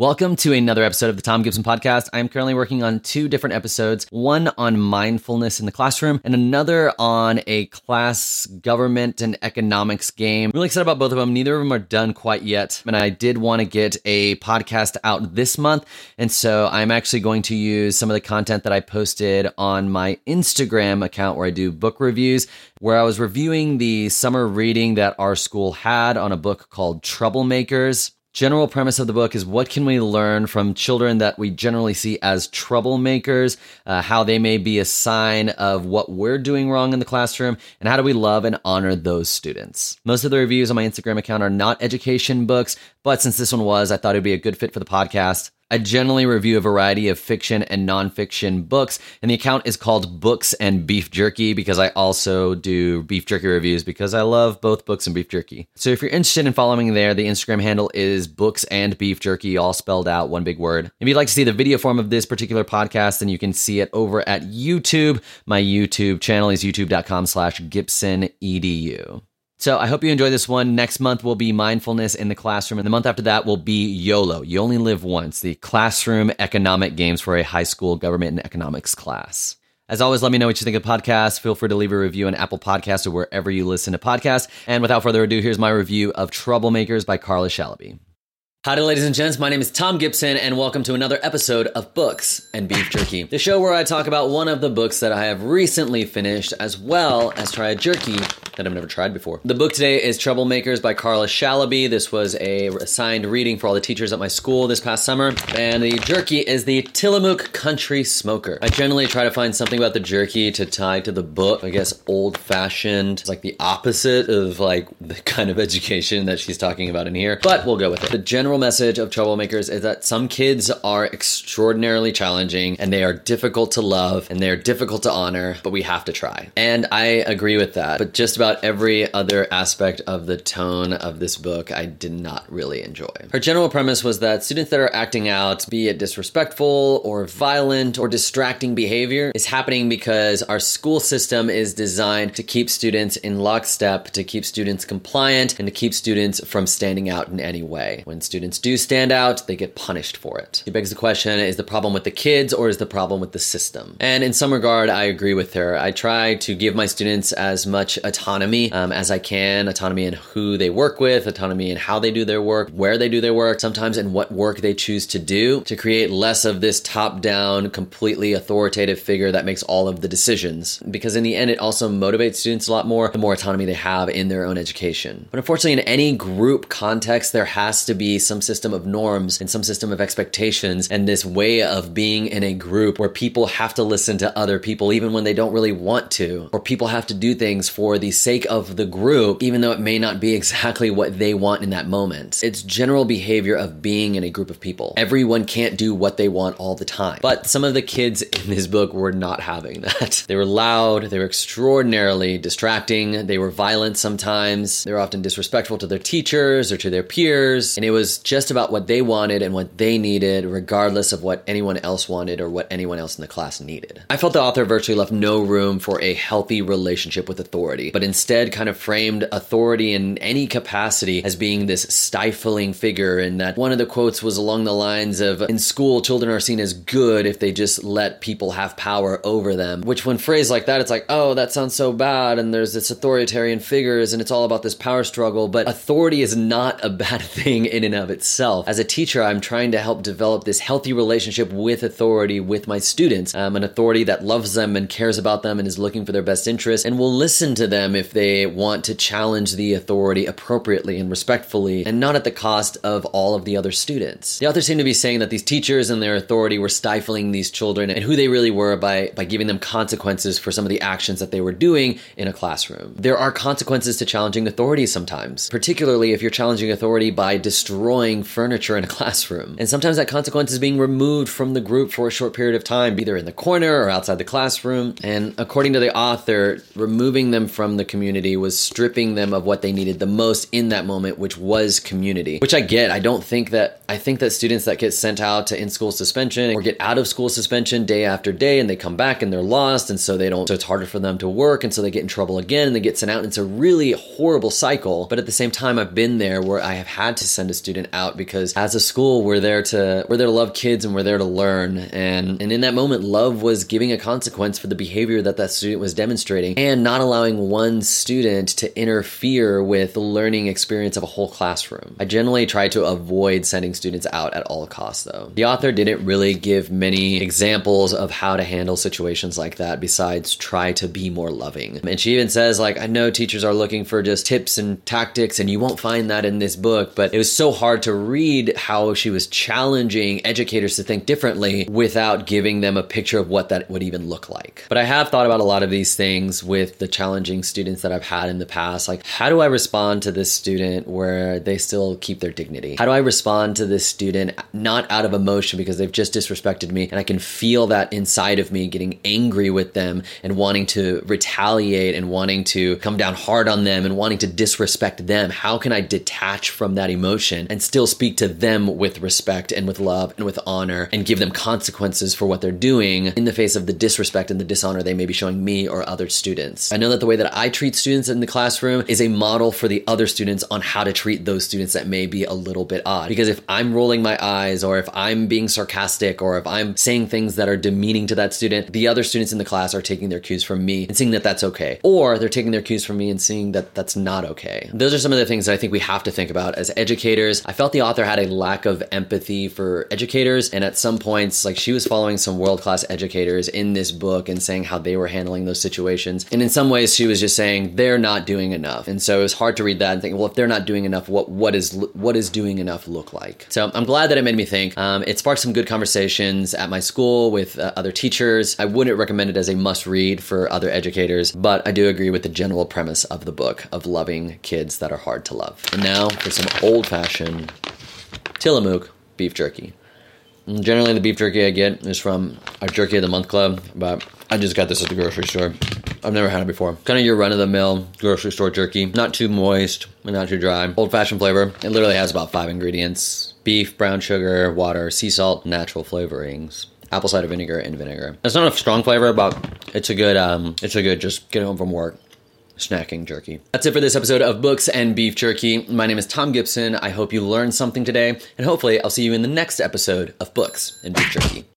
Welcome to another episode of the Thom Gibson Podcast. I am currently working on two different episodes one on mindfulness in the classroom, and another on a class government and economics game. I'm really excited about both of them. Neither of them are done quite yet, and I did want to get a podcast out this month, and so I'm actually going to use some of the content that I posted on my Instagram account where I do book reviews, where I was reviewing the summer reading that our school had on a book called Troublemakers general premise of the book is what can we learn from children that we generally see as troublemakers, uh, how they may be a sign of what we're doing wrong in the classroom, and how do we love and honor those students. Most of the reviews on my Instagram account are not education books, but since this one was, I thought it'd be a good fit for the podcast. I generally review a variety of fiction and nonfiction books, and the account is called Books and Beef Jerky because I also do beef jerky reviews because I love both books and beef jerky. So if you're interested in following there, the Instagram handle is Books and Beef Jerky, all spelled out, one big word. If you'd like to see the video form of this particular podcast, then you can see it over at YouTube. My YouTube channel is youtube.com slash Gibson Edu. So I hope you enjoy this one. Next month will be mindfulness in the classroom, and the month after that will be YOLO. You only live once. The classroom economic games for a high school government and economics class. As always, let me know what you think of the podcast. Feel free to leave a review on Apple Podcasts or wherever you listen to podcasts. And without further ado, here's my review of Troublemakers by Carla Shalaby. Howdy, ladies and gents. My name is Thom Gibson, and welcome to another episode of Books and Beef Jerky, the show where I talk about one of the books that I have recently finished, as well as try a jerky that I've never tried before. The book today is Troublemakers by Carla Shalaby. This was a assigned reading for all the teachers at my school this past summer, and the jerky is the Tillamook Country Smoker. I generally try to find something about the jerky to tie to the book. I guess old fashioned, like the opposite of like the kind of education that she's talking about in here, but we'll go with it. The general general message of Troublemakers is that some kids are extraordinarily challenging and they are difficult to love and they're difficult to honor, but we have to try. And I agree with that. But just about every other aspect of the tone of this book, I did not really enjoy. Her general premise was that students that are acting out, be it disrespectful or violent or distracting behavior, is happening because our school system is designed to keep students in lockstep, to keep students compliant, and to keep students from standing out in any way. When students students do stand out, they get punished for it. It begs the question is the problem with the kids or is the problem with the system? And in some regard, I agree with her. I try to give my students as much autonomy um, as I can autonomy in who they work with, autonomy in how they do their work, where they do their work, sometimes in what work they choose to do to create less of this top down, completely authoritative figure that makes all of the decisions. Because in the end, it also motivates students a lot more the more autonomy they have in their own education. But unfortunately, in any group context, there has to be some system of norms and some system of expectations and this way of being in a group where people have to listen to other people even when they don't really want to, or people have to do things for the sake of the group, even though it may not be exactly what they want in that moment. It's general behavior of being in a group of people. Everyone can't do what they want all the time. But some of the kids in this book were not having that. They were loud, they were extraordinarily distracting, they were violent sometimes, they were often disrespectful to their teachers or to their peers, and it was just about what they wanted and what they needed, regardless of what anyone else wanted or what anyone else in the class needed. I felt the author virtually left no room for a healthy relationship with authority, but instead kind of framed authority in any capacity as being this stifling figure. And that one of the quotes was along the lines of In school, children are seen as good if they just let people have power over them, which, when phrased like that, it's like, oh, that sounds so bad. And there's this authoritarian figures and it's all about this power struggle. But authority is not a bad thing in and of itself. As a teacher, I'm trying to help develop this healthy relationship with authority with my students. Um, an authority that loves them and cares about them and is looking for their best interest and will listen to them if they want to challenge the authority appropriately and respectfully and not at the cost of all of the other students. The author seemed to be saying that these teachers and their authority were stifling these children and who they really were by, by giving them consequences for some of the actions that they were doing in a classroom. There are consequences to challenging authority sometimes, particularly if you're challenging authority by destroying destroying furniture in a classroom. And sometimes that consequence is being removed from the group for a short period of time, either in the corner or outside the classroom. And according to the author, removing them from the community was stripping them of what they needed the most in that moment, which was community. Which I get. I don't think that, I think that students that get sent out to in school suspension or get out of school suspension day after day and they come back and they're lost and so they don't, so it's harder for them to work and so they get in trouble again and they get sent out. And it's a really horrible cycle. But at the same time, I've been there where I have had to send a student out because as a school, we're there to we're there to love kids and we're there to learn. And and in that moment, love was giving a consequence for the behavior that that student was demonstrating and not allowing one student to interfere with the learning experience of a whole classroom. I generally try to avoid sending students out at all costs though. The author didn't really give many examples of how to handle situations like that besides try to be more loving. And she even says like I know teachers are looking for just tips and tactics and you won't find that in this book, but it was so hard to read how she was challenging educators to think differently without giving them a picture of what that would even look like. But I have thought about a lot of these things with the challenging students that I've had in the past. Like, how do I respond to this student where they still keep their dignity? How do I respond to this student not out of emotion because they've just disrespected me and I can feel that inside of me getting angry with them and wanting to retaliate and wanting to come down hard on them and wanting to disrespect them? How can I detach from that emotion and still speak to them with respect and with love and with honor and give them consequences for what they're doing in the face of the disrespect and the dishonor they may be showing me or other students? I know that the way that I treat students in the classroom is a model for the other students on how to treat those students that may be a little bit odd. Because if I'm rolling my eyes or if I'm being sarcastic or if I'm saying things that are demeaning to that student, the other students in the class are taking their cues from me and seeing that that's okay. Or they're taking their cues from me and seeing that that's not okay. Those are some of the things that I think we have to think about as educators. I felt the author had a lack of empathy for educators. And at some points, like she was following some world class educators in this book and saying how they were handling those situations. And in some ways, she was just saying they're not doing enough. And so it was hard to read that and think, well, if they're not doing enough, what what is what is doing enough look like? So I'm glad that it made me think. Um, it sparked some good conversations at my school with uh, other teachers. I wouldn't recommend it as a must read for other educators, but I do agree with the general premise of the book of loving kids that are hard to love. And now for some old fashioned Tillamook beef jerky. Generally, the beef jerky I get is from our Jerky of the Month Club, but I just got this at the grocery store. I've never had it before. Kind of your run of the mill grocery store jerky. Not too moist and not too dry. Old fashioned flavor. It literally has about five ingredients beef, brown sugar, water, sea salt, natural flavorings apple cider vinegar and vinegar. It's not a strong flavor, but it's a good um it's a good just get home from work snacking jerky. That's it for this episode of Books and Beef Jerky. My name is Thom Gibson. I hope you learned something today, and hopefully I'll see you in the next episode of Books and Beef Jerky.